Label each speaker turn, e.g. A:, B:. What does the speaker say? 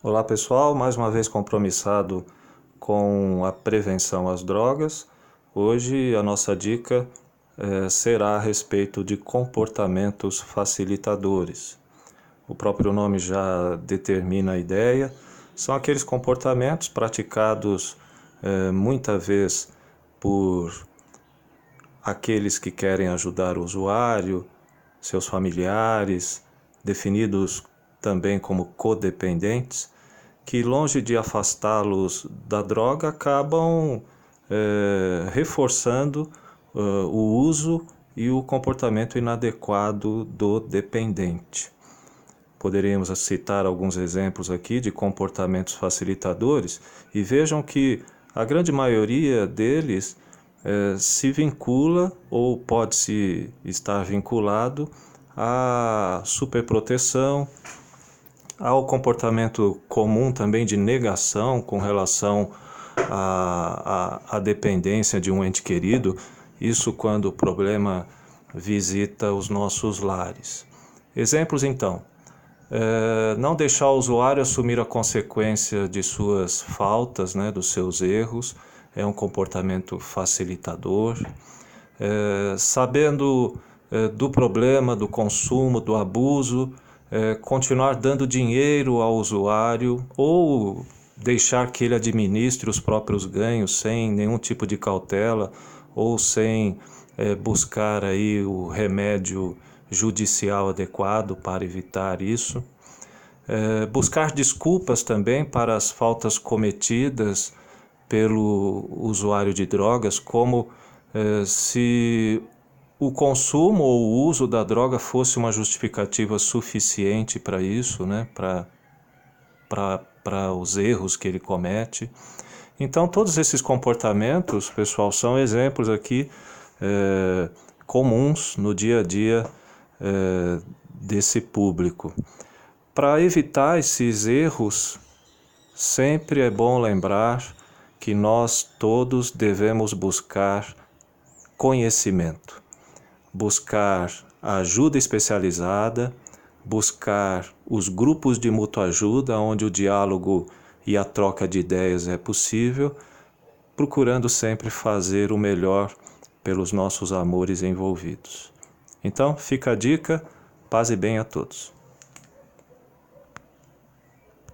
A: Olá pessoal, mais uma vez compromissado com a prevenção às drogas. Hoje a nossa dica eh, será a respeito de comportamentos facilitadores. O próprio nome já determina a ideia. São aqueles comportamentos praticados eh, muita vez por aqueles que querem ajudar o usuário, seus familiares, definidos também como codependentes, que longe de afastá-los da droga, acabam é, reforçando uh, o uso e o comportamento inadequado do dependente. Poderíamos citar alguns exemplos aqui de comportamentos facilitadores e vejam que a grande maioria deles é, se vincula ou pode se estar vinculado à superproteção, ao comportamento comum também de negação com relação à, à, à dependência de um ente querido, isso quando o problema visita os nossos lares. Exemplos então. É, não deixar o usuário assumir a consequência de suas faltas, né, dos seus erros, é um comportamento facilitador. É, sabendo é, do problema, do consumo, do abuso, é, continuar dando dinheiro ao usuário ou deixar que ele administre os próprios ganhos sem nenhum tipo de cautela ou sem é, buscar aí o remédio judicial adequado para evitar isso. É, buscar desculpas também para as faltas cometidas pelo usuário de drogas, como é, se o consumo ou o uso da droga fosse uma justificativa suficiente para isso, né? para os erros que ele comete. Então, todos esses comportamentos, pessoal, são exemplos aqui é, comuns no dia a dia é, desse público. Para evitar esses erros, sempre é bom lembrar que nós todos devemos buscar conhecimento buscar ajuda especializada, buscar os grupos de mútua ajuda, onde o diálogo e a troca de ideias é possível, procurando sempre fazer o melhor pelos nossos amores envolvidos. Então, fica a dica, paz e bem a todos.